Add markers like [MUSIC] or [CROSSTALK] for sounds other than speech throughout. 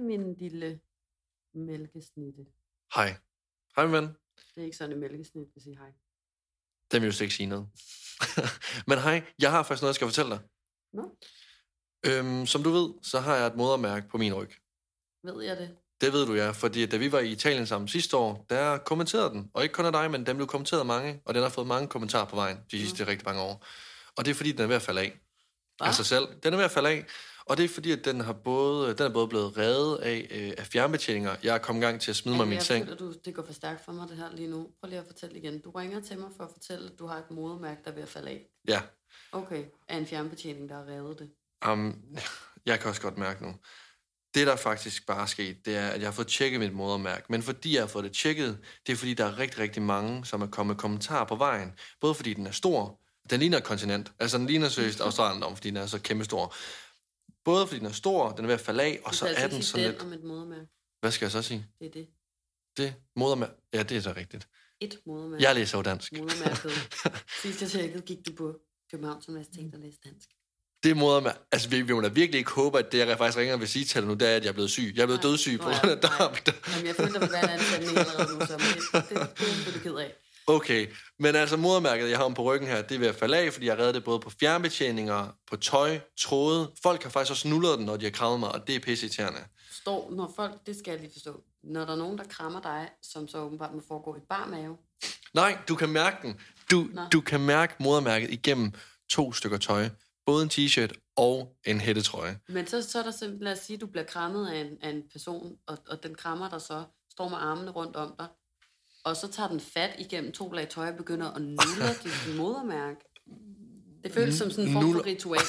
min lille mælkesnitte. Hej. Hej, min ven. Det er ikke sådan, en mælkesnit vil sige hej. Den vil jo slet ikke sige noget. [LAUGHS] Men hej, jeg har faktisk noget, jeg skal fortælle dig. Nå, Øhm, som du ved, så har jeg et modermærke på min ryg. ved jeg det? Det ved du, ja, fordi da vi var i Italien sammen sidste år, der kommenterede den. Og ikke kun af dig, men den blev kommenteret mange, og den har fået mange kommentarer på vejen de sidste rigtig mange år. Og det er fordi, den er ved at falde af. Hva? Af sig selv. Den er ved at falde af. Og det er fordi, at den, har både, den er både blevet reddet af, øh, af fjernbetjeninger. Jeg er kommet i gang til at smide mig i min seng. føler, du, det går for stærkt for mig, det her lige nu. Prøv lige at fortælle igen. Du ringer til mig for at fortælle, at du har et modermærke, der er ved at falde af. Ja, Okay, er en fjernbetjening, der har revet det. um, [LAUGHS] jeg kan også godt mærke nu. Det, der faktisk bare er sket, det er, at jeg har fået tjekket mit modermærke. Men fordi jeg har fået det tjekket, det er fordi, der er rigtig, rigtig mange, som er kommet kommentarer på vejen. Både fordi den er stor, den ligner et kontinent. Altså, den ligner seriøst Australien om, fordi den er så kæmpe stor. Både fordi den er stor, den er ved at falde af, og så altså er den sådan den lidt... om et modermærke. Hvad skal jeg så sige? Det er det. Det modermærke... Ja, det er så rigtigt. Et modermærke. Jeg læser jo dansk. Modermærket. [LAUGHS] Sidst jeg tjekkede, gik du på Københavns Universitet og læste dansk. Det modermærke... Altså, vi, vi må da virkelig ikke håbe, at det, jeg faktisk ringer og vil sige til dig nu, det er, at jeg er blevet syg. Jeg er blevet Nej. dødssyg på grund af darm. Jamen, jeg følte, der ville være en anden stemning allerede nu, så men det, det, det, det er du ked af. Okay, men altså modermærket, jeg har om på ryggen her, det er ved at falde af, fordi jeg har reddet det både på fjernbetjeninger, på tøj, tråde. Folk har faktisk også nullet den, når de har krammet mig, og det er pisseirriterende. Står, når folk, det skal jeg lige forstå, når der er nogen, der krammer dig, som så åbenbart må foregå i bar mave, Nej, du kan mærke den. Du, Nå. du kan mærke modermærket igennem to stykker tøj. Både en t-shirt og en hættetrøje. Men så, så er der simpelthen, lad os sige, at du bliver krammet af en, af en person, og, og den krammer dig så, står med armene rundt om dig, og så tager den fat igennem to lag tøj og begynder at nulle [LAUGHS] dit modermærke. Det føles som sådan en form for ritual.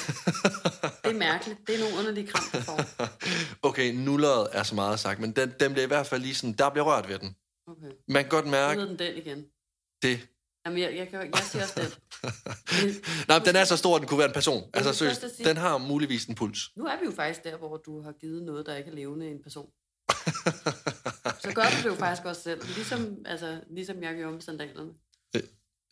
Det er mærkeligt. Det er nogle underlige kram, får. [LAUGHS] Okay, nulleret er så meget sagt, men den, den bliver i hvert fald lige sådan, der bliver rørt ved den. Okay. Man kan godt mærke hedder den den igen. det. Jamen, jeg, jeg, kan, jeg siger også den. [LAUGHS] Nej, men den er så stor, at den kunne være en person. Altså seriøst, den har muligvis en puls. Nu er vi jo faktisk der, hvor du har givet noget, der ikke er levende en person. Så gør du det jo faktisk også selv. Ligesom, altså, ligesom jeg gjorde med sandalerne.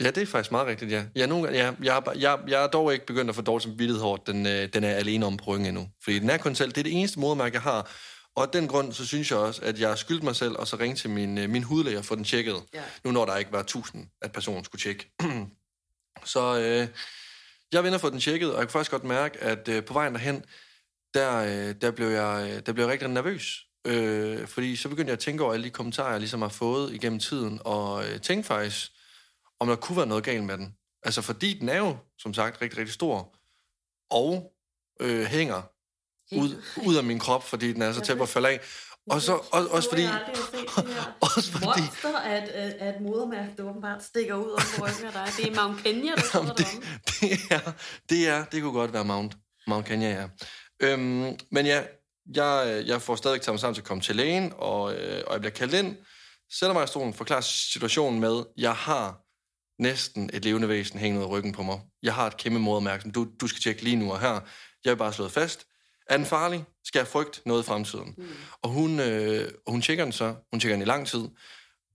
Ja, det er faktisk meget rigtigt, ja. Jeg, nogle, ja, jeg, jeg, jeg er dog ikke begyndt at få dårligt som vidtighed over, den, øh, den er alene om ryggen endnu. Fordi den er kun selv. Det er det eneste modermærke, jeg har. Og af den grund, så synes jeg også, at jeg har skyldt mig selv, og så ringe til min, øh, min hudlæge og få den tjekket. Ja. Nu når der ikke var tusind, at personen skulle tjekke. [CLEARS THROAT] så øh, jeg vender for den tjekket, og jeg kunne faktisk godt mærke, at øh, på vejen derhen, der, øh, der, blev jeg, øh, der blev jeg rigtig nervøs. Øh, fordi så begyndte jeg at tænke over alle de kommentarer, jeg ligesom har fået igennem tiden, og øh, tænkte faktisk, om der kunne være noget galt med den. Altså fordi den er jo, som sagt, rigtig, rigtig stor, og øh, hænger ud, ud af min krop, fordi den er så tæt på at falde af. Og så også, også fordi... [LAUGHS] Også fordi... Monster er et, er et modermærke, der åbenbart stikker ud om ryggen af dig. Det er Mount Kenya, der Jamen, det, [LAUGHS] det, er, det er, det kunne godt være Mount, Mount Kenya, ja. Øhm, men ja, jeg, jeg får stadig taget mig sammen til at komme til lægen, og, øh, og jeg bliver kaldt ind, sætter mig i stolen, forklarer situationen med, jeg har næsten et levende væsen hængende ud af ryggen på mig. Jeg har et kæmpe modermærke, som du, du skal tjekke lige nu og her. Jeg vil bare slået fast. Er den farlig? Skal jeg frygte noget i fremtiden? Mm. Og hun, øh, hun tjekker den så. Hun tjekker den i lang tid.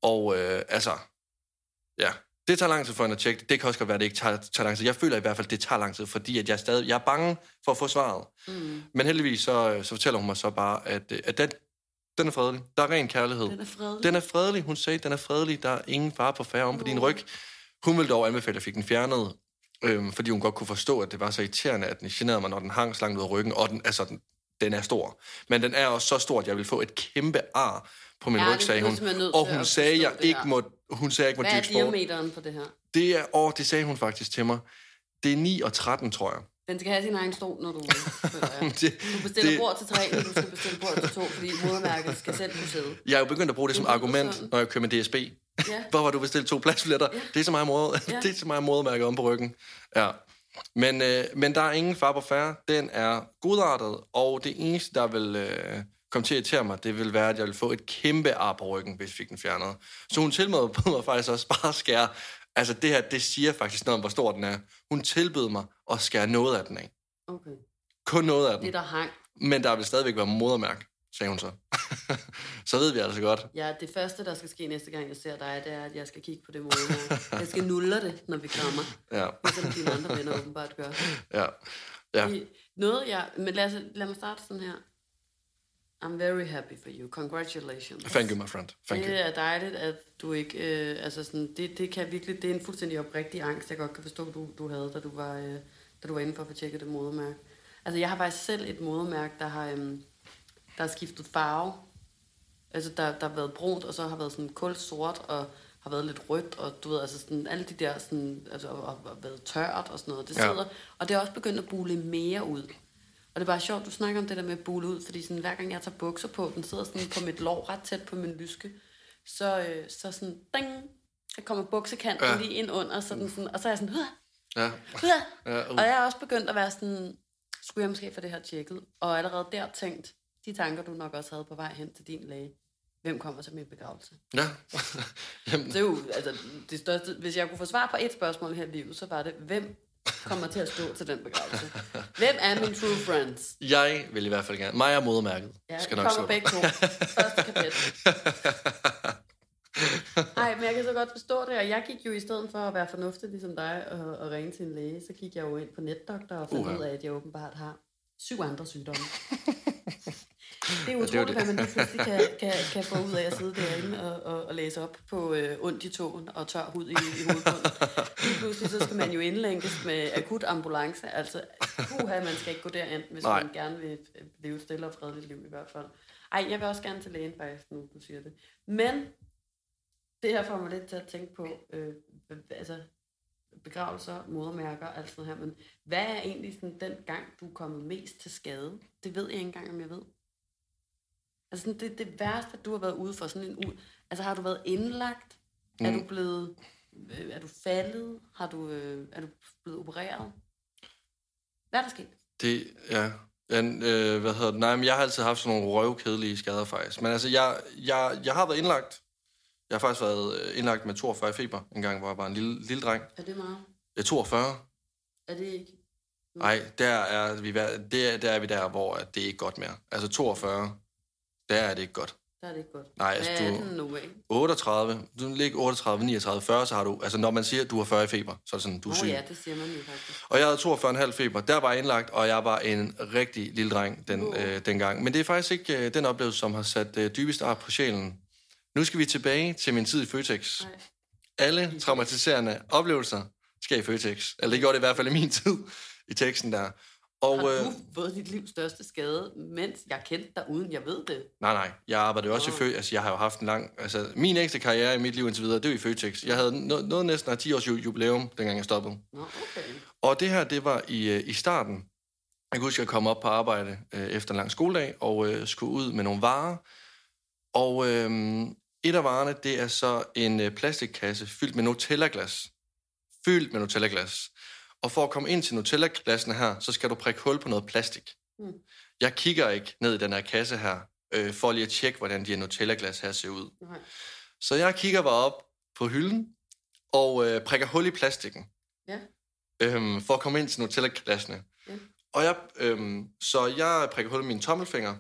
Og øh, altså, ja, det tager lang tid for hende at tjekke det. Det kan også godt være, at det ikke tager, tager lang tid. Jeg føler i hvert fald, at det tager lang tid, fordi at jeg, stadig, jeg er bange for at få svaret. Mm. Men heldigvis så, så fortæller hun mig så bare, at, øh, at den, den er fredelig. Der er ren kærlighed. Den er fredelig. Den er fredelig. Hun sagde, den er fredelig. Der er ingen fare på færre om på din ryg. Hun ville dog anbefale, at jeg fik den fjernet, øhm, fordi hun godt kunne forstå, at det var så irriterende, at den generede mig, når den hang så langt ud af ryggen, og den, altså, den, den er stor. Men den er også så stor, at jeg vil få et kæmpe ar på min Ja, ryg, det sagde hun. Og hun sagde, jeg det ikke må, hun sagde, jeg ikke må Hvad er dyrke sport. diameteren på det her? Det er, åh, det sagde hun faktisk til mig. Det er 9 og 13, tror jeg. Den skal have sin egen stol, når du. [LAUGHS] Det, Du bestiller det- bord til tre, og du skal bestille bord til to, fordi modermærket skal selv kunne sidde. jeg er jo begyndt at bruge det som Nu lyder argument, sådan. når jeg kører med DSB. Ja. Hvor har du bestilt to pladsbilletter? Ja. Det er så meget måde, Ja. det er så meget modermærket om på ryggen. Ja. Men, øh, men der er ingen far på færre. Den er godartet, og det eneste, der vil øh, komme til at irritere mig, det vil være, at jeg vil få et kæmpe ar på ryggen, hvis jeg fik den fjernet. Så hun tilbød [LAUGHS] mig faktisk også bare at skære. Altså det her, det siger faktisk noget om, hvor stor den er. Hun tilbød mig at skære noget af den af. Okay. Kun noget af den. Det, der hang. Men der vil stadigvæk være modermærk, sagde hun så. [LAUGHS] så ved vi altså godt. Ja, det første, der skal ske næste gang, jeg ser dig, det er, at jeg skal kigge på det modermærke. Jeg skal nulle det, når vi krammer. Ja, Ligesom dine andre venner åbenbart gør. ja, ja. I- Noget, jeg... Men lad, os, lad mig starte sådan her. I'm very happy for you. Congratulations. Thank you, my friend. Thank you. det er dejligt, at du ikke... Øh, altså sådan, det, det kan virkelig... Det er en fuldstændig oprigtig angst, jeg godt kan forstå, du, du havde, da du var, øh, da du var inde for at få tjekket det modermærke. Altså, jeg har faktisk selv et modermærke, der har, øhm, der har skiftet farve. Altså, der, der har været brunt, og så har været sådan kul sort, og har været lidt rødt, og du ved, altså sådan, alle de der sådan, altså, og, og, og været tørt og sådan noget, det Ja. sidder, og det er også begyndt at bule mere ud. Og det er bare sjovt, du snakker om det der med at bule ud, fordi sådan, hver gang jeg tager bukser på, den sidder sådan på mit lår ret tæt på min lyske, så, øh, så sådan, ding, der kommer buksekanten Ja. ja. lige ind under, så den sådan, og så er jeg sådan, Hua! Ja. Ja. Ja, uh. Og jeg er også begyndt at være sådan, skulle jeg måske få det her tjekket? Og allerede der tænkt, de tanker, du nok også havde på vej hen til din læge. Hvem kommer til min begravelse? ja. [LAUGHS] Jamen, Det er jo, altså, det største, hvis jeg kunne få svar på et spørgsmål her i livet, så var det, hvem kommer til at stå til den begravelse? Hvem er min true friends? jeg vil i hvert fald gerne. Mig og modermærket Ja, skal nok kommer begge to. Første kapit. Nej, [LAUGHS] men jeg kan så godt forstå det, og jeg gik jo i stedet for at være fornuftig ligesom dig og, og ringe til en læge, så gik jeg jo ind på netdoktor og fandt Uha. ud af, at jeg åbenbart har syv andre sygdomme. [LAUGHS] Det er utroligt, det. hvad man lige pludselig kan, [LAUGHS] kan, kan få ud af at sidde derinde og, og, og læse op på øh, ondt i tåen og tør hud i, i hovedbunden. Lige pludselig så skal man jo indlænkes med akut ambulance. Altså, puha, man skal ikke gå derind, hvis Nej. Man gerne vil øh, leve et stille og fredeligt liv i hvert fald. Ej, jeg vil også gerne til lægen faktisk, nu du siger det. Men det her får mig lidt til at tænke på, øh, altså begravelser, modermærker og alt sådan her, men hvad er egentlig sådan den gang, du er kommet mest til skade? Det ved jeg ikke engang, om jeg ved. Altså sådan, det, det værste, at du har været ude for sådan en ud. Altså har du været indlagt? Mm. Er du blevet, øh, er du faldet? Har du, øh, er du blevet opereret? Hvad er der sket? Det, ja. ja øh, hvad hedder det? Nej, men jeg har altid haft sådan nogle røvkedelige skader, faktisk. Men altså, jeg, jeg, jeg har været indlagt. Jeg har faktisk været øh, indlagt med 42 i feber, en gang, hvor jeg var en lille, lille dreng. Er det meget? Er 42. Er det ikke? Nej, der er vi, vær- det er, der er vi der, hvor det er ikke godt mere. Altså 42, der er det ikke godt. Der er det ikke godt. Nej, altså, Hvad er du- den nu, ikke? 38, du ligger 38, 39, 40, så har du, altså når man siger, at du har 40 i feber, så er det sådan, du er syg. ja, det siger man jo faktisk. Og jeg havde 42,5 feber. Der var jeg indlagt, og jeg var en rigtig lille dreng den, Uh. øh, dengang. Men det er faktisk ikke øh, den oplevelse, som har sat øh, dybest ar på sjælen. Nu skal vi tilbage til min tid i Føtex. Nej. Alle traumatiserende oplevelser skal i Føtex. Eller det gjorde det i hvert fald i min [LAUGHS] tid i teksten der. Og, Har øh, du fået dit livs største skade, mens jeg kendte dig, uden jeg ved det? nej, nej. Jeg arbejdede også Nå. i Føtex. Altså, jeg har jo haft en lang... Altså, min ægte karriere i mit liv indtil videre, det var i Føtex. Jeg havde noget, noget næsten af 10 års ju- jubilæum, dengang jeg stoppede. Nå, okay. Og det her, det var i, øh, i starten. Jeg kan huske, at jeg kom op på arbejde øh, efter en lang skoledag og øh, skulle ud med nogle varer. Og øh, et af varerne, det er så en øh, plastikkasse fyldt med Nutella-glas. Fyldt med Nutella-glas. Og for at komme ind til Nutella-glassene her, så skal du prikke hul på noget plastik. Mm. Jeg kigger ikke ned i den her kasse her, øh, for lige at tjekke, hvordan de her Nutella-glas her ser ud. Nej. Så jeg kigger bare op på hylden og øh, prikker hul i plastikken Ja. øhm, for at komme ind til Nutella-glassene. Ja. Og jeg, øhm, så jeg prikker hul i mine tommelfinger,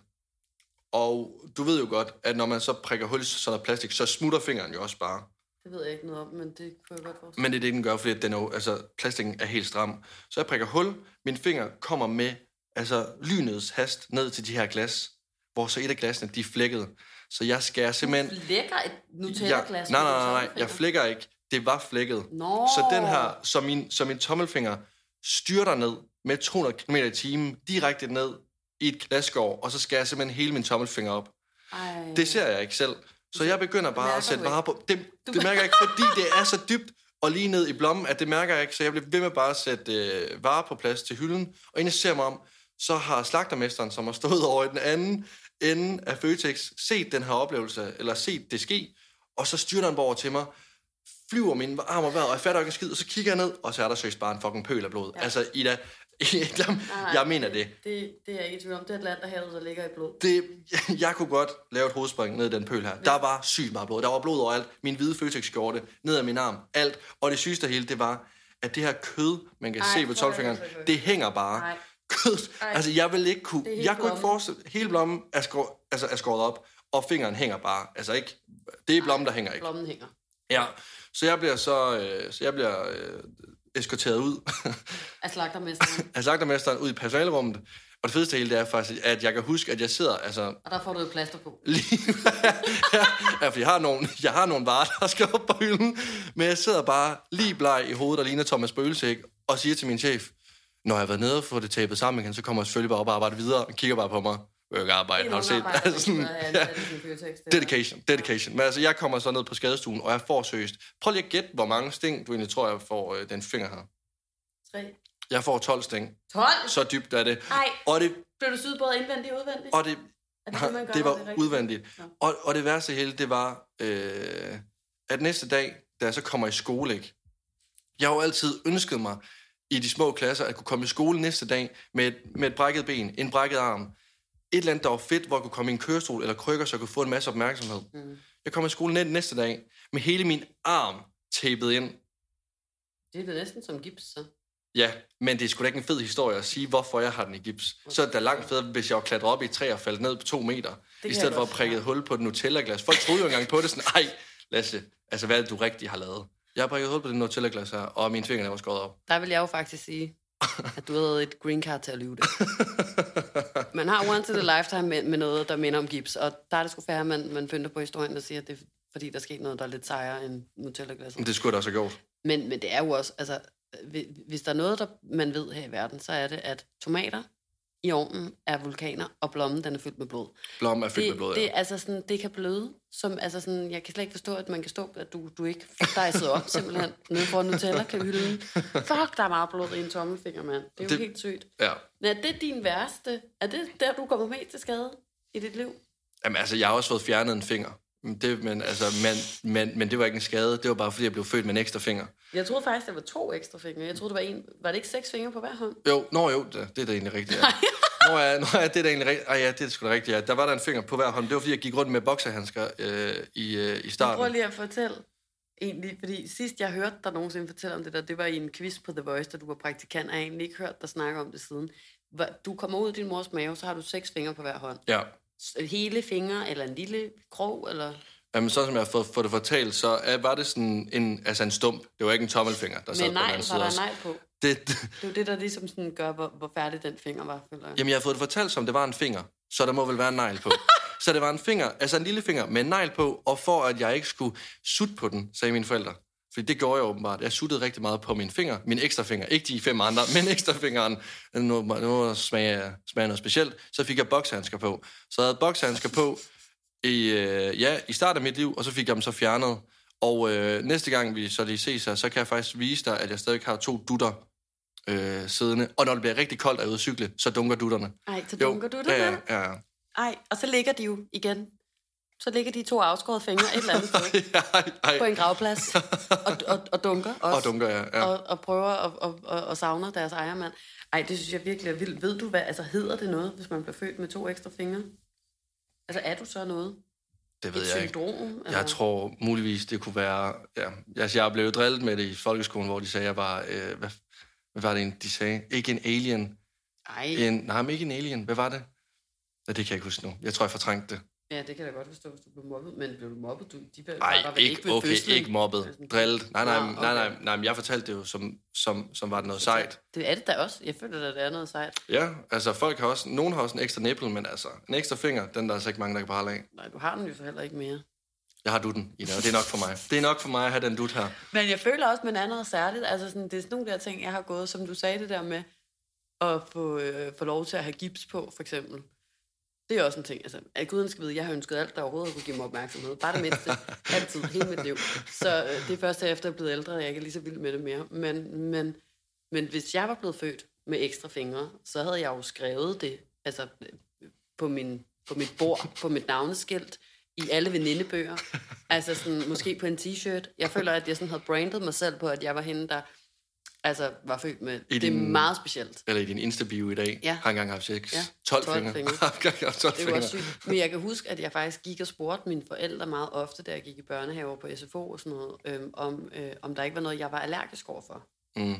og du ved jo godt, at når man så prikker hul i sådan noget plastik, så smutter fingeren jo også bare. Det ved jeg ikke noget om, men det kunne jeg godt forstå. Men det er det, den gør, fordi den er jo, altså, plastikken er helt stram. Så jeg prikker hul, min finger kommer med altså, lynets hast ned til de her glas, hvor så et af glasene, de er flækket. Så jeg skærer simpelthen... Lækker et Jeg, Nutella-glas. nej, med nej, nej, nej, tommelfinger. jeg flækker ikke. Det var flækket. Nå. Så den her, så min, så min tommelfinger styrter ned med 200 km i timen, direkte ned i et glasskår, og så skærer jeg simpelthen hele min tommelfinger op. Ej. Det ser jeg ikke selv. Så jeg begynder bare at sætte varer på. Det, det mærker jeg ikke, fordi det er så dybt og lige ned i blommen, at det mærker jeg ikke. Så jeg bliver ved med bare at sætte øh, varer på plads til hylden. Og inden jeg ser mig om, så har slagtermesteren, som har stået [LAUGHS] over i den anden ende af Føtex, set den her oplevelse, eller set det ske, og så styrter han over til mig, flyver min arm og vejret, og jeg fatter ikke en skid, og så kigger jeg ned, og så er der søst bare en fucking pøl af blod. Ja. Altså, Ida, Ida [LAUGHS] Nej, jeg mener det. det. Det er ikke tvivl om. Det er Atlanterhavet, der ligger i blod. det. [LAUGHS] Jeg kunne godt lave et hovedspring ned i den pøl her. Der var sygt meget blod. Der var blod overalt. Min hvide Føtex-skjorte, ned ad min arm, alt. Og det sygeste af hele, det var, at det her kød, man kan Ej, se på for tolvfingeren, det hænger bare. Nej. Kød. Ej. Altså, jeg vil ikke kunne... Jeg kunne ikke blommen. forestille... Hele blommen er, skår, altså, er skåret op, og fingeren hænger bare. Altså ikke... Det er blommen, der hænger ikke. Blommen hænger. Ja. Så jeg bliver så... Øh, så jeg bliver øh, eskorteret ud Af slagtermesteren. [LAUGHS] af slagtermesteren ud i personalerummet. Og det fedeste hele, det er faktisk, at jeg kan huske, at jeg sidder, altså, Og der får du et plaster på. [LAUGHS] lige... ja, for jeg har, nogle, jeg har nogle varer, der skal op på hylden, men jeg sidder bare lige bleg i hovedet, der ligner Thomas Bøgelsæk, og siger til min chef, når jeg har været nede og fået det tabet sammen igen, så kommer jeg selvfølgelig bare op og arbejder videre, og kigger bare på mig. Jeg vil ikke arbejde, har du set? Altså, sådan, ja, dedication, dedication. Men altså, jeg kommer så ned på skadestuen, og jeg får seriøst. Prøv lige at gætte, hvor mange sting, du egentlig tror, jeg får øh, den finger her. Tre. Jeg får 12 sting. 12? Så dybt er det. Ej, Og det, blev du syet både indvendigt og udvendigt? og det, Er det det, gør, det var rigtigt? udvendigt. Nå. Og, og det værste hele, det var, øh, at næste dag, da jeg så kommer i skole, ikke? Jeg har jo altid ønsket mig i de små klasser, at kunne komme i skole næste dag med et, med et brækket ben, en brækket arm. Et eller andet, der var fedt, hvor jeg kunne komme i en kørestol eller krykker, så jeg kunne få en masse opmærksomhed. Mm. Jeg kommer i skole næ- næste dag med hele min arm tapet ind. Det er da næsten som gips, så. Ja, men det er sgu da ikke en fed historie at sige, hvorfor jeg har den i gips. Så er det da langt federe, hvis jeg var klatret op i et træ og faldt ned på to meter, i stedet for at prikke et hul på et Nutella-glas. Folk troede jo engang på det sådan, ej, Lasse, altså hvad er det, du rigtig har lavet? Jeg har prikket hul på det Nutella-glas her, og mine fingre var skåret op. Der vil jeg jo faktisk sige, at du havde et green card til at lyve det. [LAUGHS] Man har once in a lifetime med, med noget, der minder om gips, og der er det sgu færre, at man, man finder på historien, der siger, at det er fordi, der skete noget, der er lidt sejere end Nutella-glasset. Det skulle da også have gjort. Men, men det er jo også, altså, hvi- hvis der er noget, der man ved her i verden, så er det, at tomater i ovnen er vulkaner, og blommen den er fyldt med blod. Blom er fyldt Det, med blod, det, ja. altså sådan, det kan bløde. Som, altså sådan, jeg kan slet ikke forstå, at man kan stå, at du, du ikke dejset op simpelthen [LAUGHS] nede for Nutella kan hylden. Fuck, der er meget blod i en tommelfinger, mand. Det er jo Det- helt sygt. ja. Men er det din værste? Er det der, du kommer mest til skade i dit liv? Jamen altså, jeg har også fået fjernet en finger. Men Det, men, altså, men, men, men det var ikke en skade. Det var bare, fordi jeg blev født med en ekstra finger. Jeg troede faktisk, det var to ekstra fingre. Jeg troede, det var en. Var det ikke seks fingre på hver hånd? Jo, nå jo, det, det er da egentlig rigtigt, ja. Nå ja, nå ja, det er da egentlig rigtigt. Ej ja, det er sgu da rigtigt, ja. Der var der en finger på hver hånd. Det var, fordi jeg gik rundt med bokserhandsker øh, i, øh, i Jeg starten. prøver lige at fortælle egentlig, fordi sidst jeg hørte dig nogensinde fortælle om det der, det var i en quiz på The Voice, da du var praktikant, og jeg har egentlig ikke hørt dig snakke om det siden. Du kommer ud af din mors mave, så har du seks fingre på hver hånd. Ja. Hele fingre, eller en lille krog, eller... Jamen, sådan som jeg har fået, fået det fortalt, så er, var det sådan en, altså en stump. Det var ikke en tommelfinger, der sad Med på den nej, anden var side der også. nej på. Det, Det er jo det, der ligesom sådan gør, hvor, hvor færdig den finger var, føler jeg. jamen, jeg har fået det fortalt, som det var en finger. Så der må vel være en negl på. [LAUGHS] så det var en finger, altså en lille finger med en negl på, og for at jeg ikke skulle sutte på den, sagde mine forældre. Fordi det gjorde jeg åbenbart. Jeg suttede rigtig meget på min finger. Min ekstra finger. Ikke de fem andre, men ekstra fingeren. Nu, nu smager, smager noget specielt. Så fik jeg bokshandsker på. Så jeg havde bokshandsker på i, øh, ja, i starten af mit liv, og så fik jeg dem så fjernet. Og øh, næste gang vi så lige ses her, så kan jeg faktisk vise dig, at jeg stadig har to dutter øh, siddende. Og når det bliver rigtig koldt og jeg ude at cykle, så dunker dutterne. Ej, så dunker du det ja, ja, ja. Ej, og så ligger de jo igen. Så ligger de to afskårede fingre et eller andet sted [LAUGHS] ej, ej. på en gravplads og, og, og dunker [LAUGHS] også. Og dunker, ja. ja. og, og prøver at og, og, og savner deres ejermand. Ej, det synes jeg virkelig er vildt. Ved du hvad, altså hedder det noget, hvis man bliver født med to ekstra fingre? Altså er du så noget? Det ved Et jeg ikke. syndrom? Jeg tror muligvis, det kunne være... Ja, altså, jeg blev drillet med det i folkeskolen, hvor de sagde, jeg var... Øh, hvad, hvad var det, en- de sagde? Ikke en alien. Ej, En, nej, men ikke en alien. Hvad var det? Ja, det kan jeg ikke huske nu. Jeg tror, jeg fortrængte det. Ja, det kan jeg da godt forstå, hvis du blev mobbet. Men blev du mobbet? Du, de var Nej, der vel ikke, ved okay, fødslen? ikke mobbet. Altså, Drillet. Nej, nej, nej, nej, okay. nej, men jeg fortalte det jo, som, som, som var det noget sejt. Det er det da også. Jeg føler, at det er noget sejt. Ja, altså folk har også... Nogen har også en ekstra nipple, men altså, en ekstra finger, den der er altså ikke mange, der kan prale af. Nej, du har den jo så heller ikke mere. Jeg har dutten, Ida, og det er nok for mig. Det er nok for mig at have den dut her. Men jeg føler også, at man er noget særligt. Altså, sådan, det er sådan nogle der ting, jeg har gået, som du sagde det der med, at få, øh, få lov til at have gips på, for eksempel. Det er også en ting. Altså, at guden skal vide, jeg har ønsket alt, der overhovedet kunne give mig opmærksomhed. Bare det mindste. [LAUGHS] Altid. Hele mit liv. Så øh, det er først efter, jeg er blevet ældre, at jeg ikke er lige så vild med det mere. Men, men, men hvis jeg var blevet født med ekstra fingre, så havde jeg jo skrevet det altså, på, min, på mit bord, på mit navneskilt, i alle venindebøger. Altså sådan, måske på en t-shirt. Jeg føler, at jeg sådan havde brandet mig selv på, at jeg var hende, der altså, var født med. I Det er din- meget specielt. Eller i din Insta-bio i dag. Ja. Har engang haft sex. Ja, 12, 12 fingre. fingre. [LAUGHS] Har engang haft 12 Det var også sygt. Men jeg kan huske, at jeg faktisk gik og spurgte mine forældre meget ofte, da jeg gik i børnehaver på SFO og sådan noget, øhm, om, øh, om der ikke var noget, jeg var allergisk overfor. Mm.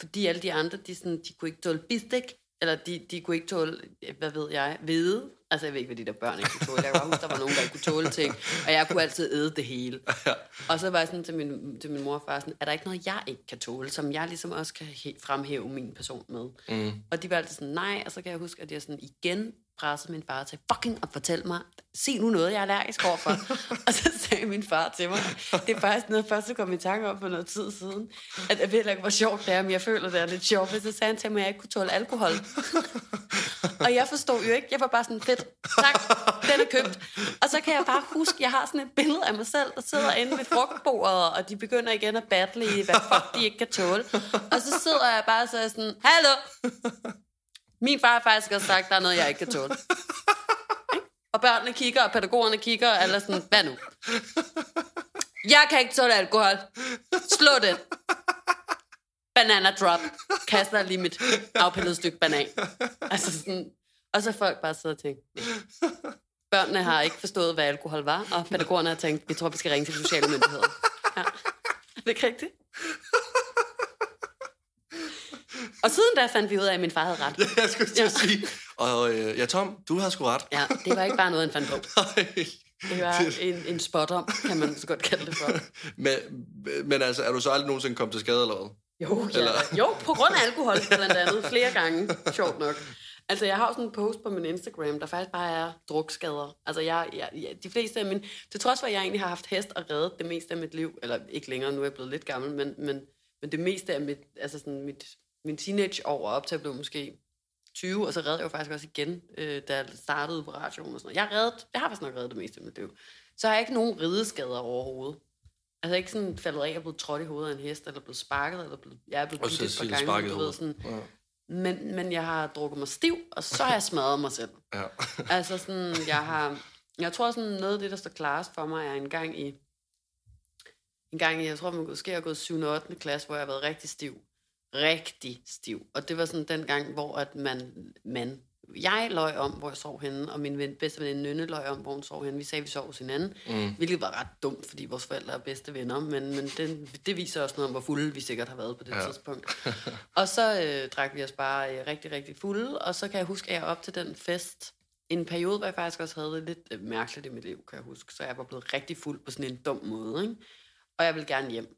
Fordi alle de andre, de, sådan, de kunne ikke tåle bistik, Eller de, de kunne ikke tåle, hvad ved jeg, hvide. Altså, jeg ved ikke, hvad de der børn ikke kunne tåle. Jeg kan bare huske, der var nogen, der ikke kunne tåle ting. Og jeg kunne altid æde det hele. Ja. Og så var jeg sådan til min, til min mor og far sådan, er der ikke noget, jeg ikke kan tåle, som jeg ligesom også kan fremhæve min person med? Mm. Og de var altid sådan, nej, og så kan jeg huske, at jeg sådan igen pressede min far til, fucking og fortæl mig, sig nu noget, jeg er allergisk overfor. [LAUGHS] og så sagde min far til mig, det er faktisk noget, først kom i tanke om for noget tid siden, at jeg ved ikke, hvor sjovt det er, men jeg føler, det er lidt sjovt, så sagde han til mig, at jeg ikke kunne tåle alkohol. [LAUGHS] og jeg forstod jo ikke, jeg var bare sådan, fedt, tak, den er købt. Og så kan jeg bare huske, jeg har sådan et billede af mig selv, der sidder inde ved frugtbordet, og de begynder igen at battle i, hvad fuck de ikke kan tåle. Og så sidder jeg bare så sådan, hallo, min far har faktisk også sagt, der er noget, jeg ikke kan tåle. [LAUGHS] Og børnene kigger, og pædagogerne kigger, og alle sådan, hvad nu? Jeg kan ikke tåle alkohol. Slå den. Banana drop. Kaster lige mit afpillede stykke banan. Altså sådan, og så folk bare sidder og tænker, børnene har ikke forstået, hvad alkohol var, og pædagogerne har tænkt, vi tror, vi skal ringe til de sociale myndigheder. Ja. Er det ikke rigtigt? Og siden da fandt vi ud af, at min far havde ret. [LAUGHS] jeg skulle til at sige. Og øh, ja, Tom, du har sgu ret. Ja, det var ikke bare noget, han fandt på. [LAUGHS] Nej. Det var en, en spot om, kan man så godt kalde det for. [LAUGHS] men, men altså, er du så aldrig nogensinde kommet til skade, eller hvad? Jo, ja. Eller- jo, på grund af alkohol blandt andet, flere gange, sjovt nok. Altså, jeg har sådan en post på min Instagram, der faktisk bare er drukskader. Altså, jeg, jeg, jeg, de fleste af mine... Til trods for, at jeg egentlig har haft hest og reddet det meste af mit liv, eller ikke længere, nu er jeg blevet lidt gammel, men, men, men det meste af mit, altså sådan mit, min teenageår op til at blive måske 20, og så redde jeg jo faktisk også igen, øh, da jeg startede på radioen og sådan noget. Jeg, reddet, jeg har faktisk nok reddet det meste af mit liv. Så har jeg ikke nogen rideskader overhovedet. Altså ikke sådan faldet af og blevet trådt i hovedet af en hest, eller blevet sparket, eller blevet, jeg er blevet Og så bidt et par gange, sparket du ved, sådan. Ja. Men, men jeg har drukket mig stiv, og så har jeg smadret mig selv. ja. [LAUGHS] Altså sådan, jeg har... Jeg tror sådan, noget af det, der står klarest for mig, er en gang i... En gang i, jeg tror, man måske har gået 7. og 8. klasse, hvor jeg har været rigtig stiv. Rigtig stiv. Og det var sådan den gang, hvor at man, man jeg løj om, hvor jeg sov henne, og min ven, bedste veninde Nynne løj om, hvor hun sov henne. Vi sagde, at vi sov hos hinanden, mm. hvilket var ret dumt, fordi vores forældre er bedste venner, men, men den, det viser også noget om, hvor fulde vi sikkert har været på det ja. tidspunkt. og så øh, drak vi os bare øh, rigtig, rigtig fulde, og så kan jeg huske, at jeg op til den fest, en periode, hvor jeg faktisk også havde det lidt øh, mærkeligt i mit liv, kan jeg huske, så jeg var blevet rigtig fuld på sådan en dum måde, ikke? og jeg ville gerne hjem.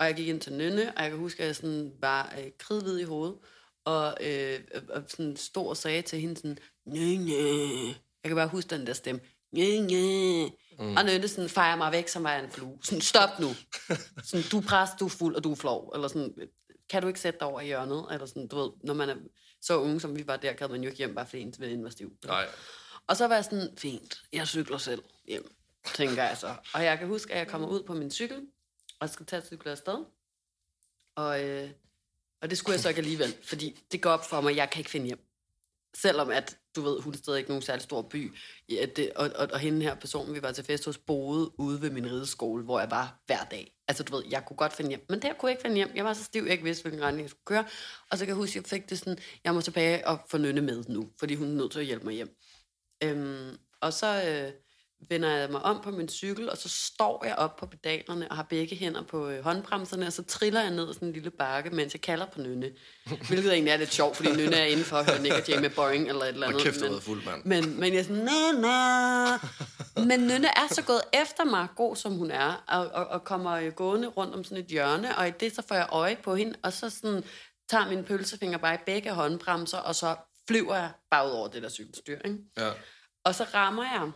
Og jeg gik ind til Nynne, og jeg kan huske, at jeg sådan var øh, kridhvid i hovedet, og, øh, og sådan stod og sagde til hende sådan, Nynne. Jeg kan bare huske den der stemme. Nynne. Mm. Og Nynne sådan fejrer mig væk, som var en flue. Sådan, stop nu. Sådan, du er præst, du er fuld, og du er flov. Eller sådan, kan du ikke sætte dig over i hjørnet? Eller sådan, du ved, når man er så unge, som vi var der, kan man jo ikke hjem, bare fordi ens veninde var stiv. Nej. Og så var jeg sådan, fint, jeg cykler selv hjem, tænker jeg så. Og jeg kan huske, at jeg kommer ud på min cykel, og skal tage at cykle afsted. Og, øh, og det skulle jeg så ikke alligevel, fordi det går op for mig, at jeg kan ikke finde hjem. Selvom at, du ved, hun er stadig ikke nogen særlig stor by. Ja, det, og, og, og hende her person, vi var til fest hos, boede ude ved min rideskole, hvor jeg var hver dag. Altså, du ved, jeg kunne godt finde hjem, men der kunne jeg ikke finde hjem. Jeg var så stiv, jeg ikke vidste, hvilken retning jeg skulle køre. Og så kan jeg huske, at jeg fik det sådan, jeg må tilbage og få Nynne med nu, fordi hun er nødt til at hjælpe mig hjem. Øhm, og så øh, vender jeg mig om på min cykel, og så står jeg op på pedalerne og har begge hænder på øh, håndbremserne, og så triller jeg ned ad sådan en lille bakke, mens jeg kalder på Nynne. Hvilket egentlig er lidt sjovt, fordi Nynne er inde for at høre Nick og Jay med Boring eller et eller Og andet. kæft, du har men- fuld, mand. men, men jeg er sådan, næ. Men Nynne er så gået efter mig, god som hun er, og, og, og kommer øh, gående rundt om sådan et hjørne, og i det så får jeg øje på hende, og så sådan, tager min pølsefinger bare i begge håndbremser, og så flyver jeg bare ud over det der cykelstyr. Ikke? Ja. Og så rammer jeg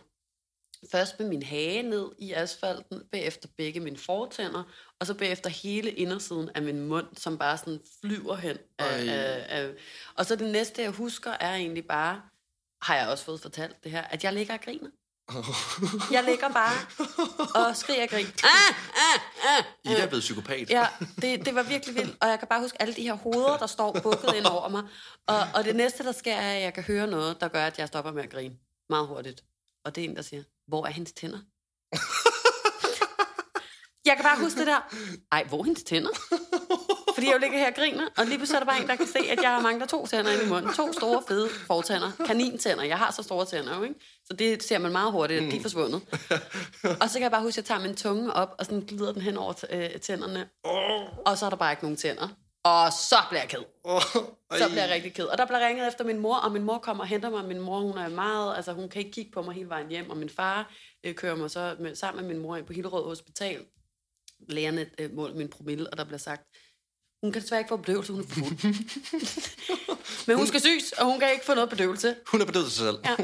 først med min hage ned i asfalten, bagefter begge mine fortænder, og så bagefter hele indersiden af min mund, som bare sådan flyver hen. Af, af, af. Og så det næste, jeg husker, er egentlig bare, har jeg også fået fortalt det her, at jeg ligger og griner. Jeg ligger bare og skriger og griner. Ah, ah, ah. Ida er blevet psykopat. Ja, det, det var virkelig vildt. Og jeg kan bare huske alle de her hoveder, der står bukket ind over mig. Og, og det næste, der sker, er, at jeg kan høre noget, der gør, at jeg stopper med at grine. Meget hurtigt. Og det er en, der siger, hvor er hendes tænder? [LAUGHS] jeg kan bare huske det der. Ej, hvor er hendes tænder? Fordi jeg jo ligger her og griner, og lige pludselig er der bare en, der kan se, at jeg mangler to tænder inde i munden. To store, fede fortænder. Kanintænder. Jeg har så store tænder, ikke? Så det ser man meget hurtigt, at de er forsvundet. Og så kan jeg bare huske, at jeg tager min tunge op, og sådan glider den hen over øh, tænderne. Og så er der bare ikke nogen tænder. Og så bliver jeg ked. Oh, Så bliver jeg rigtig ked. Og der bliver ringet efter min mor, og min mor kommer og henter mig. Min mor, hun er meget, altså hun kan ikke kigge på mig hele vejen hjem, og min far øh, kører mig så med, sammen med min mor ind på Hillerød Hospital. Lægerne øh, måler min promille, og der bliver sagt, hun kan desværre ikke få bedøvelse, hun er for fuld. [LAUGHS] Men hun skal syes, og hun kan ikke få noget bedøvelse. Hun er bedøvet sig selv. Ja.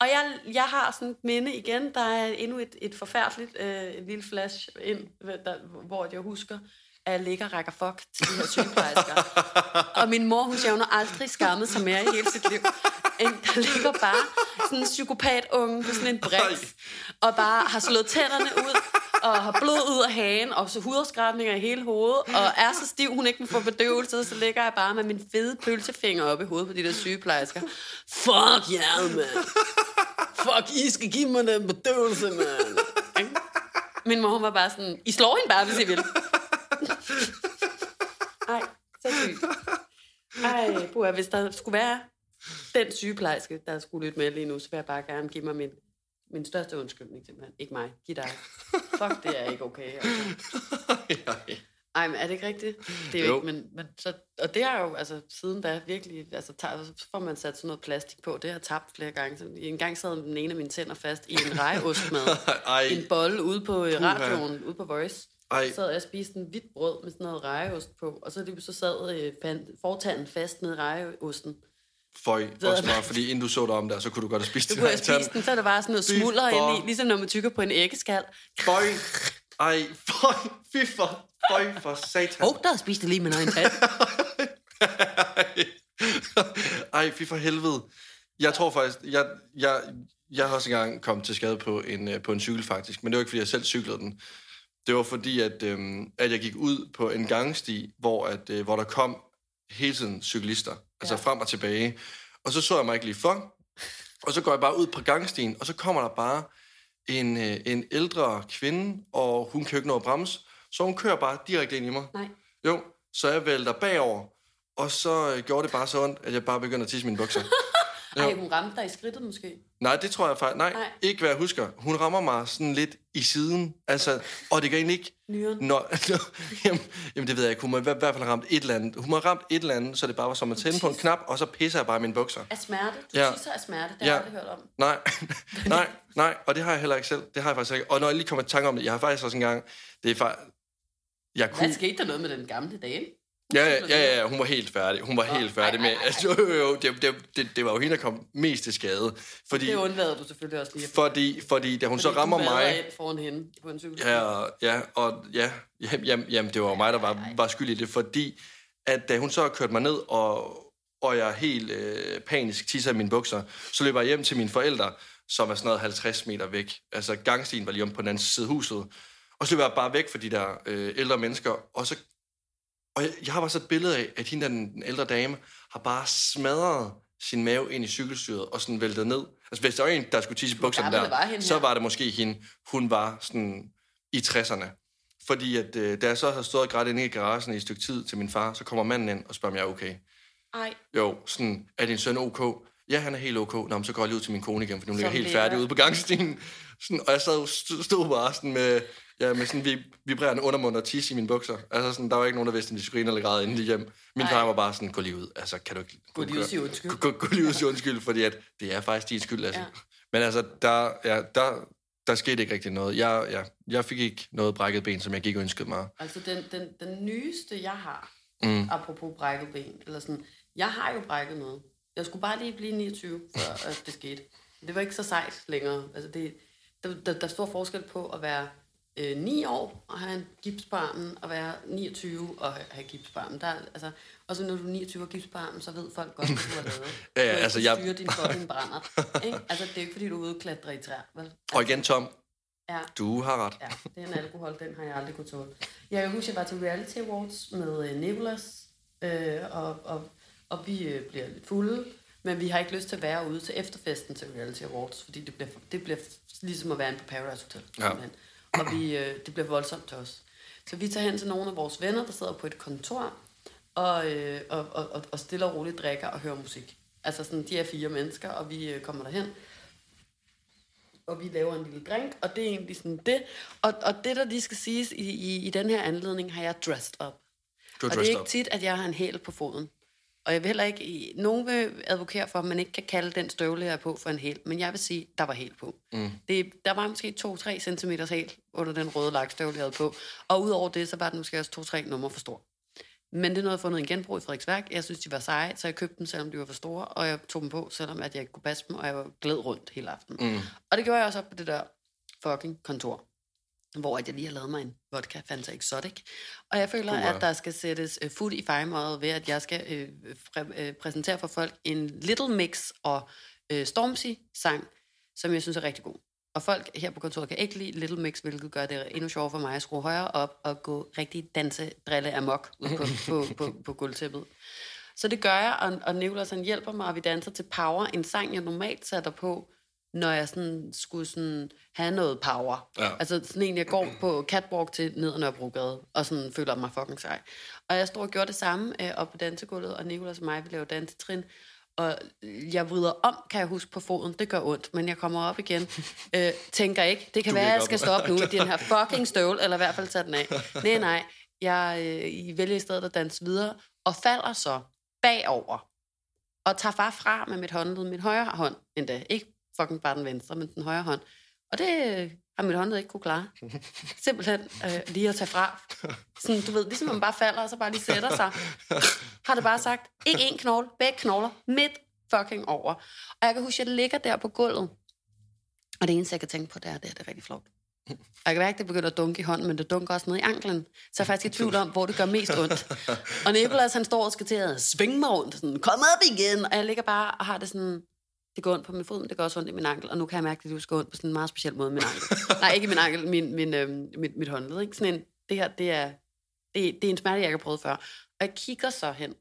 Og jeg, jeg har sådan et minde igen, der er endnu et, et forfærdeligt øh, lille flash ind, der, hvor jeg husker, at jeg ligger og rækker fuck til de her sygeplejersker. og min mor, hun siger, hun har aldrig skammet sig mere i hele sit liv. En, der ligger bare sådan en psykopat-unge på sådan en briks, og bare har slået tænderne ud, og har blod ud af hagen, og så hudafskrabninger i hele hovedet, og er så stiv, hun ikke kan få bedøvelse, så ligger jeg bare med min fede pølsefinger op i hovedet på de der sygeplejersker. Fuck jer, yeah, mand. Fuck, I skal give mig den bedøvelse, mand. Min mor hun var bare sådan, I slår hende bare, hvis I vil. Så sygt. Ej, buha, hvis der skulle være den sygeplejerske, der skulle lytte med lige nu, så vil jeg bare gerne give mig min, min største undskyldning simpelthen. Ikke mig, giv dig. Fuck, det er ikke okay. Altså. [LAUGHS] Ej, men er det ikke rigtigt? Det er jo, Jo. ikke, men, men så, og det har jo, altså, siden da virkelig, altså, tager, så får man sat sådan noget plastik på, det har jeg tabt flere gange. Så en gang sad den ene af mine tænder fast i en rejeostmad, [LAUGHS] Ej, en bolle ude på øh, radioen, ude på Voice. Ej. Så sad jeg og spiste en hvidt brød med sådan noget rejeost på, og så, lige så sad øh, fortanden fast ned i rejeosten. Føj, også bare, fordi inden du så dig om der, så kunne du godt have spist her jeg tand. den, så er der bare sådan noget Fy smulder for- ind i, ligesom når man tykker på en æggeskal. Føj, ej, føj, fy for, føj for satan. Åh, oh, der spiste jeg lige min egen tand. [LAUGHS] Ej, fy for helvede. Jeg tror faktisk, jeg, jeg, jeg har også engang kommet til skade på en, øh, på en cykel faktisk, men det var ikke, fordi jeg selv cyklede den. Det var fordi, at, øhm, at jeg gik ud på en gangsti, hvor, at, øh, hvor der kom hele tiden cyklister, altså Ja. frem og tilbage. Og så så jeg mig ikke lige for, og så går jeg bare ud på gangstien, og så kommer der bare en, øh, en ældre kvinde, og hun kan jo ikke nå at bremse, så hun kører bare direkte ind i mig. Nej. Jo, så jeg vælter bagover, og så øh, gjorde det bare så ondt, at jeg bare begyndte at tisse mine bukser. [LAUGHS] Ej, hun ramte dig i skridtet måske. Nej, det tror jeg faktisk. Nej, Nej. Ikke hvad jeg husker. Hun rammer mig sådan lidt i siden. Altså, og det kan egentlig ikke... Nyren. Når, [LAUGHS] jamen, jamen, det ved jeg ikke. Hun må i hvert fald have ramt et eller andet. Hun må have ramt et eller andet, så det bare var som at tænde på en knap, og så pisser jeg bare i mine bukser. Af smerte? Du Ja. tisser af smerte, det har jeg Ja. aldrig hørt om. Nej, [LAUGHS] nej, nej, og det har jeg heller ikke selv. Det har jeg faktisk ikke. Og når jeg lige kommer i tanke om det, jeg har faktisk også engang... Det er faktisk... Jeg kunne... Hvad skete der noget med den gamle dame? Ja, ja, ja, ja, hun var helt færdig. Hun var helt færdig med... ej, ej, ej. [LAUGHS] Altså, jo, jo, det, det, det, det var jo hende, der kom mest til skade. Fordi, Det undlader du selvfølgelig også lige. fordi, fordi da hun så Fordi rammer du vader mig... ind foran hende på en cykel. Ja, ja, og ja, jamen, jamen, jamen, det var jo mig, der var, var skyld i det, fordi at da hun så kørte mig ned, og, og jeg helt øh, panisk tisser i mine bukser, så løber jeg hjem til mine forældre, som er sådan noget 50 meter væk. Altså gangstien var lige om på den anden side af huset. Og så løber jeg bare væk fra de der øh, ældre mennesker, og så og jeg, jeg har bare så et billede af, at hende, der, den, den ældre dame, har bare smadret sin mave ind i cykelstyret og sådan væltet ned. Altså, hvis der var en, der skulle tisse i bukserne der, var hende så her? var det måske hende. Hun var sådan i 60'erne. Fordi at, øh, da jeg så har stået og grædt inde i garagen i et stykke tid til min far, så kommer manden ind og spørger, om jeg er okay. Ej, Jo, sådan, er din søn ok? Ja, han er helt ok. Nå, men så går jeg lige ud til min kone igen, for nu ligger helt færdig ude på gangstien. Sådan, og jeg sad, st- stod bare sådan med, ja, med sådan vib- vibrerende undermund og tisse i mine bukser. Altså sådan, der var ikke nogen, der vidste, om de skulle grine eller græde inden de hjem. Min far var bare sådan, gå lige ud. Altså, kan du ikke... Gå lige ud og sige undskyld. Gå, gå, gå lige ud og sige undskyld, fordi at det er faktisk din skyld, altså. Ja. Men altså, der, ja, der, der skete ikke rigtig noget. Jeg, ja, jeg fik ikke noget brækket ben, som jeg gik ønskede mig. altså den, den, den nyeste, jeg har, Mm. apropos brækket ben, eller sådan, jeg har jo brækket noget. Jeg skulle bare lige blive 29, før at det skete. Det var ikke så sejt længere. Altså det, der, der, der er stor forskel på at være øh, 9 år og have en gips på armen, og være 29 og have, gips på armen. Der, er- altså, og så når du er 29 og gips på armen, så ved folk godt, hvad du har lavet. [LAUGHS] Ja, ja, Du altså, jeg- styre din fucking brænder. Ikke? Altså, det er ikke, fordi du er ude og klatre i træer. Vel? Altså, Og igen, Tom, ja. du har ret. Ja, det er en alkohol, den har jeg aldrig kunne tåle. Jeg kan huske, jeg var til Reality Awards med øh, Nicolas, øh, og, og, og vi øh, bliver lidt fulde, men vi har ikke lyst til at være ude til efterfesten til Reality Awards, fordi det bliver, det bliver ligesom at være inde på Paradise Hotel. Ja. Og vi, øh, det bliver voldsomt til os. Så vi tager hen til nogle af vores venner, der sidder på et kontor, og, øh, og, og, og, stille og roligt drikker og hører musik. Altså sådan, de er fire mennesker, og vi øh, kommer derhen og vi laver en lille drink, og det er egentlig sådan det. Og, og det, der lige skal siges i, i, i den her anledning, har jeg dressed up. Du og det er ikke up. tit, at jeg har en hæl på foden. Og jeg vil heller ikke... Nogen vil advokere for, at man ikke kan kalde den støvle, jeg er på, for en hæl. Men jeg vil sige, der var hæl på. Mm. Det, der var måske 2-3 cm hæl under den røde lakstøvle, jeg havde på. Og udover det, så var den måske også 2-3 numre for stor. Men det er noget, jeg fundet i en genbrug i Frederiksværk. Jeg synes, de var seje, så jeg købte dem, selvom de var for store. Og jeg tog dem på, selvom at jeg ikke kunne passe dem, og jeg var glæd rundt hele aftenen. Mm. Og det gjorde jeg også op på det der fucking kontor hvor jeg lige har lavet mig en vodka Fanta Exotic. Og jeg føler, at der skal sættes øh, fod i fejmåret ved, at jeg skal øh, præ- øh, præsentere for folk en Little Mix og øh, Stormzy-sang, som jeg synes er rigtig god. Og folk her på kontoret kan ikke lide Little Mix, hvilket gør det endnu sjovere for mig at skrue højere op og gå rigtig danse, drille amok ud på, [LAUGHS] på, på, på gulvtæppet. Så det gør jeg, og, og Nicolas han hjælper mig, og vi danser til Power, en sang, jeg normalt sætter på, når jeg sådan skulle sådan have noget power. Ja. Altså sådan en, jeg går på catwalk til ned ad Nørrebrogade, og sådan føler mig fucking sej. Og jeg stod og gjorde det samme øh, op på dansegulvet, og Nicolas og mig, vi laver dansetrin. Og jeg vrider om, kan jeg huske, på foden. Det gør ondt, men jeg kommer op igen. [LAUGHS] Øh, tænker ikke, det kan Du være, gik jeg op. skal stoppe nu i den her fucking støvle, eller i hvert fald tage den af. Nej, nej. Jeg øh, I vælger i stedet at danse videre, og falder så bagover, og tager far fra med mit håndled, min højre hånd endda. Ikke fucking bare den venstre, men den højre hånd. Og det øh, har mit håndled ikke kunne klare. [LAUGHS] Simpelthen øh, lige at tage fra. Sådan, du ved, ligesom man bare falder, og så bare lige sætter sig. Har det bare sagt, ikke en knogle, begge knogler, midt fucking over. Og jeg kan huske, at jeg ligger der på gulvet. Og det eneste, jeg kan tænke på, det er, det er, det er rigtig flot. Og jeg kan mærke, at det begynder at dunke i hånden, men det dunker også ned i anklen. Så jeg er faktisk i tvivl om, hvor det gør mest ondt. Og Nicolas, han står og skal til at svinge mig rundt. Sådan, kom op igen! Og jeg ligger bare og har det sådan... Det går ondt på min fod, men det går også ondt i min ankel. Og nu kan jeg mærke, at det skal ondt på sådan en meget speciel måde min ankel. Nej, ikke i min ankel, min, min, øh, mit, mit håndled. Ikke? Sådan en, det her, det er, det, det er en smerte, jeg ikke har prøvet før. Og jeg kigger så hen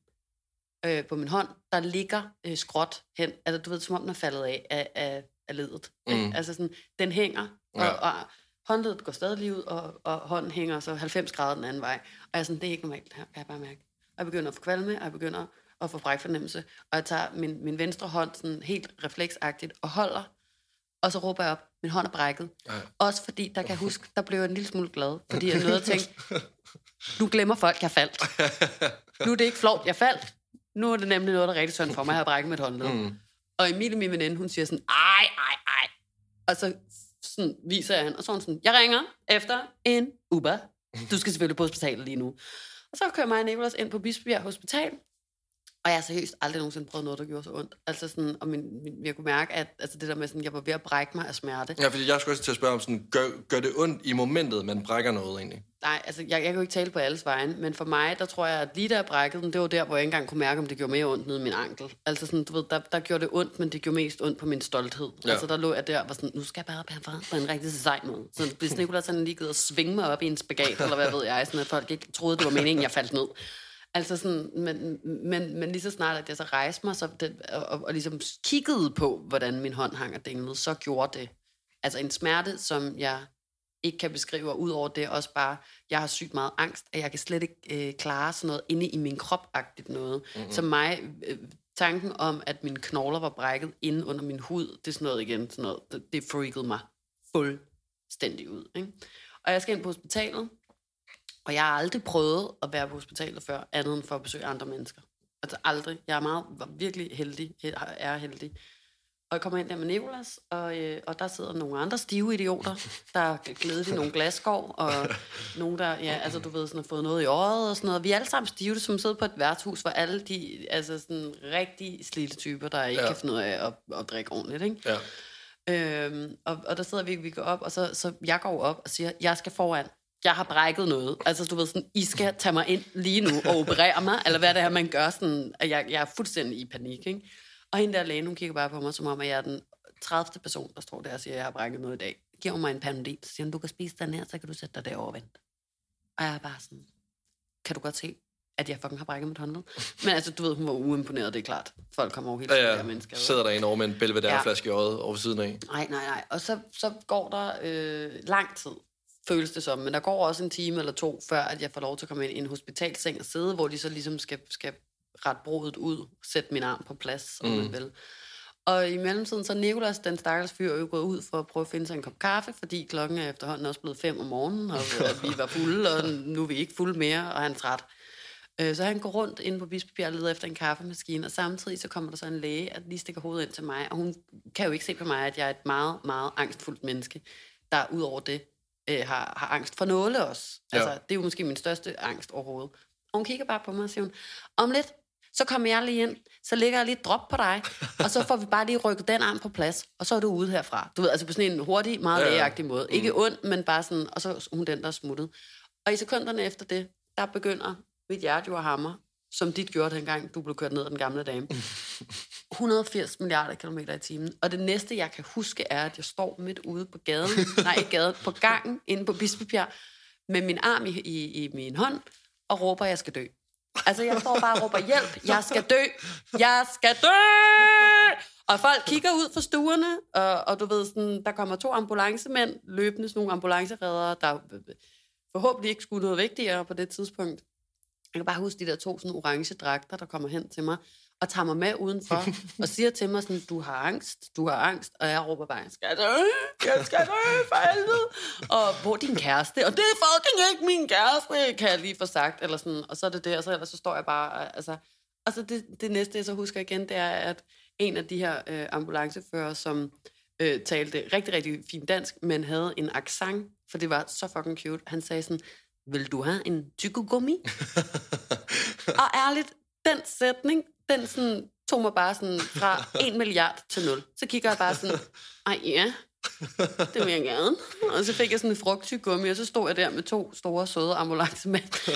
øh, på min hånd, der ligger øh, skråt hen. Altså, du ved, som om den er faldet af, af, af, af ledet. Mm. Altså sådan, den hænger, og, Ja. og håndledet går stadig lige ud, og, og hånden hænger så 90 grader den anden vej. Og jeg er sådan, det er ikke normalt, det her, kan jeg bare mærke. Og jeg begynder at få kvalme, og jeg begynder at få brækfornemmelse. Og jeg tager min, min venstre hånd sådan helt refleksagtigt og holder, og så råber jeg op, min hånd er brækket. Ja. Også fordi, der kan jeg huske, der blev jeg en lille smule glad, fordi jeg nåede at tænke, nu glemmer folk, jeg faldt. Nu er det ikke flot, jeg faldt. Nu er det nemlig noget, der er rigtig synd for mig, at jeg har brækket mit håndled. Mm. Og Emilie, min veninde, hun siger sådan, ej, ej, ej. Og så sådan, viser jeg hende, og så hun sådan, jeg ringer efter en Uber. Du skal selvfølgelig på hospitalet lige nu. Og så kører mig og Nicolas ind på Bispebjerg Hospital, og jeg har seriøst aldrig nogensinde prøvet noget, der gjorde så ondt. Altså sådan, og min, min, jeg kunne mærke, at altså det der med sådan, jeg var ved at brække mig af smerte. Ja, fordi jeg skulle også til at spørge om sådan, gør, gør det ondt i momentet, man brækker noget egentlig? Nej, altså jeg, jeg kan jo ikke tale på alles vegne, men for mig, der tror jeg, at lige da jeg brækkede den, det var der, hvor jeg ikke engang kunne mærke, om det gjorde mere ondt nede i min ankel. Altså sådan, du ved, der, der gjorde det ondt, men det gjorde mest ondt på min stolthed. Ja. Altså der lå jeg der og var sådan, nu skal jeg bare fra på en rigtig sej måde. Så hvis Nicolás han lige givet at svinge mig op i en spagat, eller hvad ved jeg, sådan at folk ikke troede, det var meningen, jeg faldt ned. Altså sådan, men, men, men lige så snart, at jeg så rejste mig så det, og, og, og ligesom kiggede på, hvordan min hånd hang og dinglede, så gjorde det. Altså en smerte, som jeg ikke kan beskrive, og udover det også bare, jeg har sygt meget angst, at jeg kan slet ikke øh, klare sådan noget inde i min krop-agtigt noget. Mm-hmm. Så mig, øh, tanken om, at mine knogler var brækket inde under min hud, det er sådan noget igen, sådan noget, det, det freakede mig fuldstændig ud. Ikke? Og jeg skal ind på hospitalet, og jeg har aldrig prøvet at være på hospitalet før, andet end for at besøge andre mennesker. Altså aldrig. Jeg er meget, virkelig heldig, er heldig. Og jeg kommer ind der med Nicolas, og, øh, og der sidder nogle andre stive idioter, der er glædet i nogle glasskår, og nogle, der, ja, altså du ved, sådan, har fået noget i øjet og sådan noget. Vi er alle sammen stive, som sidder på et værtshus, hvor alle de, altså sådan rigtig slidte typer, der ikke Ja. kan finde ud af at, at drikke ordentligt, ikke? Ja. Øhm, og, og der sidder vi, vi går op, og så, så jeg går op og siger, jeg skal foran. Jeg har brækket noget. Altså, du ved sådan, I skal tage mig ind lige nu og operere mig, eller hvad det er, man gør sådan, at jeg, jeg er fuldstændig i panik, ikke? Og hende der læge, hun kigger bare på mig, som om, at jeg er den 30. person, der står der og siger, at jeg har brækket noget i dag. Giver hun mig en panodil, så siger hun, du kan spise den her, så kan du sætte dig derovre og vente. Og jeg er bare sådan, kan du godt se, at jeg fucking har brækket mit håndled? Men altså, du ved, hun var uimponeret, det er klart. Folk kommer over hele tiden, Ja, ja, ja. mennesker. Sidder der en over med en Belvedere-flaske i øjet over siden af. Nej, nej, nej. Og så, så går der øh, lang tid, føles det som. Men der går også en time eller to, før at jeg får lov til at komme ind i en hospitalseng og sidde, hvor de så ligesom skal, skal rette brodet ud, sætte min arm på plads, om mm. man vil. Og i mellemtiden, så Nicolas, den stakkels fyr, er jo gået ud for at prøve at finde sig en kop kaffe, fordi klokken er efterhånden også blevet fem om morgenen, og at [LAUGHS] vi var fulde, og nu er vi ikke fulde mere, og han er træt. Øh, så han går rundt inde på Bispebjerg og leder efter en kaffemaskine, og samtidig så kommer der så en læge, at lige stikker hovedet ind til mig, og hun kan jo ikke se på mig, at jeg er et meget, meget angstfuldt menneske, der ud over det øh, har, har angst for nåle også. Ja. Altså, det er jo måske min største angst overhovedet. Og hun kigger bare på mig og siger hun, om lidt, så kommer jeg lige ind, så lægger jeg lige et drop på dig, og så får vi bare lige rykket den arm på plads, og så er du ude herfra. Du ved, altså på sådan en hurtig, meget lægeagtig måde. Ikke ond, men bare sådan, og så hun den, der er smuttet. Og i sekunderne efter det, der begynder mit hjerte jo at hamre, som dit gjorde dengang, du blev kørt ned af den gamle dame. 180 milliarder kilometer i timen. Og det næste, jeg kan huske, er, at jeg står midt ude på gaden, nej ikke gaden, på gangen inde på Bispebjerg, med min arm i, i, i min hånd, og råber, at jeg skal dø. Altså, jeg står bare og råber, hjælp, jeg skal dø, jeg skal dø! Og folk kigger ud fra stuerne, og, og du ved, sådan, der kommer to ambulancemænd, løbende sådan nogle ambulanceredere, der forhåbentlig ikke skulle noget vigtigere på det tidspunkt. Jeg kan bare huske de der to sådan orange dragter, der kommer hen til mig, og tager mig med udenfor, [LAUGHS] og siger til mig sådan, du har angst, du har angst, og jeg råber bare, jeg skal dø, jeg skal dø, for helvede. Og hvor er din kæreste? Og det er fucking ikke min kæreste, kan jeg lige få sagt, eller sådan, og så er det det, og så, ellers så står jeg bare, altså, og så det, det næste, jeg så husker igen, det er, at en af de her øh, ambulancefører, som øh, talte rigtig, rigtig fint dansk, men havde en accent, for det var så fucking cute. Han sagde sådan, vil du have en tykkegummi? [LAUGHS] og ærligt, den sætning, den sådan, tog mig bare sådan fra 1 milliard til 0. Så kigger jeg bare sådan, ej ja, det vil jeg gerne. Og så fik jeg sådan en frugttyggummi, og så stod jeg der med to store, søde ambulancemænd,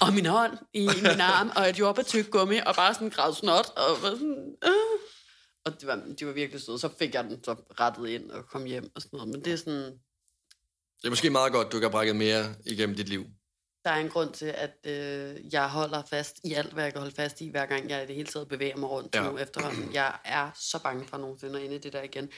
og min hånd i min arm, og et jordbærtyggummi, og bare sådan græd snot, og var sådan, øh. Og det var, de var virkelig søde. Så fik jeg den så rettet ind og kom hjem og sådan noget. Men det er sådan, Det er måske meget godt, du ikke har brækket mere igennem dit liv. der er en grund til, at øh, jeg holder fast i alt, hvad jeg kan holde fast i, hver gang jeg i det hele taget bevæger mig rundt Ja. ja. nu efterhånden. Jeg er så bange for nogensinde at ende i det der igen.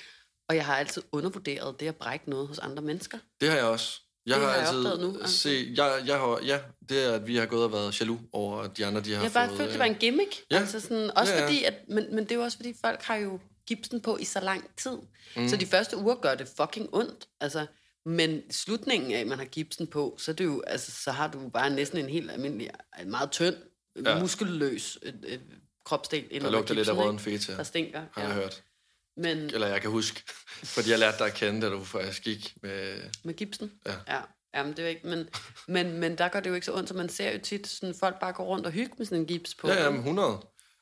Og jeg har altid undervurderet det at brække noget hos andre mennesker. Det har jeg også. Jeg Det har, har jeg altid nu, altså. se, jeg, jeg har, ja, det er, at vi har gået og været jaloux over, at de andre, de har Jeg bare fået... følte, det var en gimmick. Ja. Altså sådan, også Ja, ja. fordi, at, men, men det er jo også fordi, folk har jo gipsen på i så lang tid. Mm. Så de første uger gør det fucking ondt. Altså, men slutningen af, at man har gipsen på, så, er det jo, altså, så har du bare næsten en helt almindelig, en meget tynd, Ja. ja. muskelløs øh, øh, kropsdel Der lugter lidt af gipsen, råden feta, Der stinker. har jeg hørt. Men Eller jeg kan huske, fordi jeg lærte dig at kende, da du faktisk gik med... med gipsen? Ja. ja. Jamen, det er ikke, men, men, men der gør det jo ikke så ondt, så man ser jo tit sådan, folk bare gå rundt og hygge med sådan en gips på. Ja, jamen 100.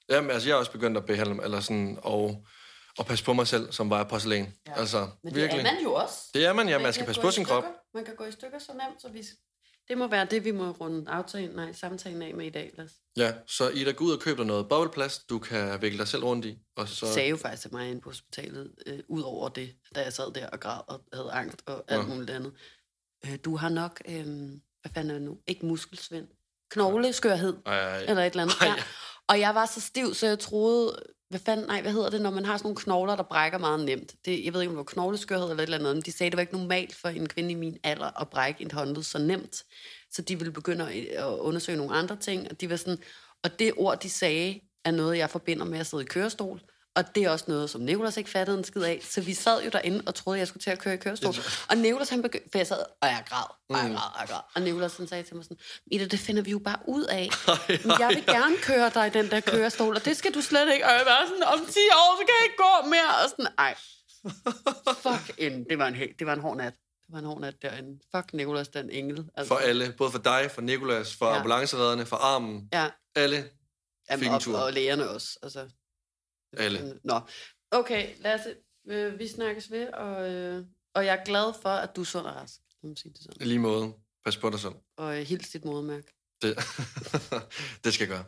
Jamen, altså, jeg har også begyndt at behandle, eller sådan, og, og passe på mig selv, som var porcelæn. Ja. Altså, Men det virkelig. er man jo også. Det er man, ja. Man skal kan passe på i sin krop. stykker. Man kan gå i stykker så nemt, så vi... Det må være det, vi må runde aftalen, nej, samtalen af med i dag, Lars. Ja, så Ida, gå ud og køb dig noget bobleplast, du kan vikle dig selv rundt i. Og så... sagde jo faktisk til mig inde på hospitalet, øh, ud over det, da jeg sad der og græd og havde angst og alt Ja. muligt andet. Øh, du har nok, øh, hvad fanden er det nu? Ikke muskelsvind. Knogleskørhed. Ej, eller et eller andet. Ej. Ja. Og jeg var så stiv, så jeg troede, hvad fanden, nej, hvad hedder det, når man har sådan nogle knogler, der brækker meget nemt. Det, jeg ved ikke, om det var knogleskørhed eller et eller andet, men de sagde, det var ikke normalt for en kvinde i min alder at brække et håndled så nemt. Så de ville begynde at øh, at undersøge nogle andre ting, og de var sådan, og det ord, de sagde, er noget, jeg forbinder med at sidde i kørestol. Og det er også noget, som Nicolas ikke fattede en skid af. Så vi sad jo derinde og troede, jeg skulle til at køre i kørestol. Og Nicolas, han begyndte, for jeg sad, og jeg græd, og jeg græd, og jeg græd. Og Nicolas, han sagde til mig sådan, Ida, det finder vi jo bare ud af. [LAUGHS] Men jeg vil gerne køre dig i den der kørestol, og det skal du slet ikke. Og jeg var sådan, om 10 år, så kan jeg ikke gå mere. Og sådan, ej. Fuck en, det var en, det var en hård nat. Det var en hård nat derinde. Fuck Nicolas, den engel. Altså, For alle, både for dig, for Nikolas, for ja. Ambulanceredderne, for armen, Ja, alle fik jamen, en og, tur. og lægerne også. Altså. Alle. Nå, okay, Lasse, øh, vi snakkes ved, og, øh, og jeg er glad for, at du er sund og rask. Lad mig sige det sådan. I lige måde. Pas på dig selv. Og øh, hils dit modermærke. Det, [LAUGHS] det skal jeg gøre.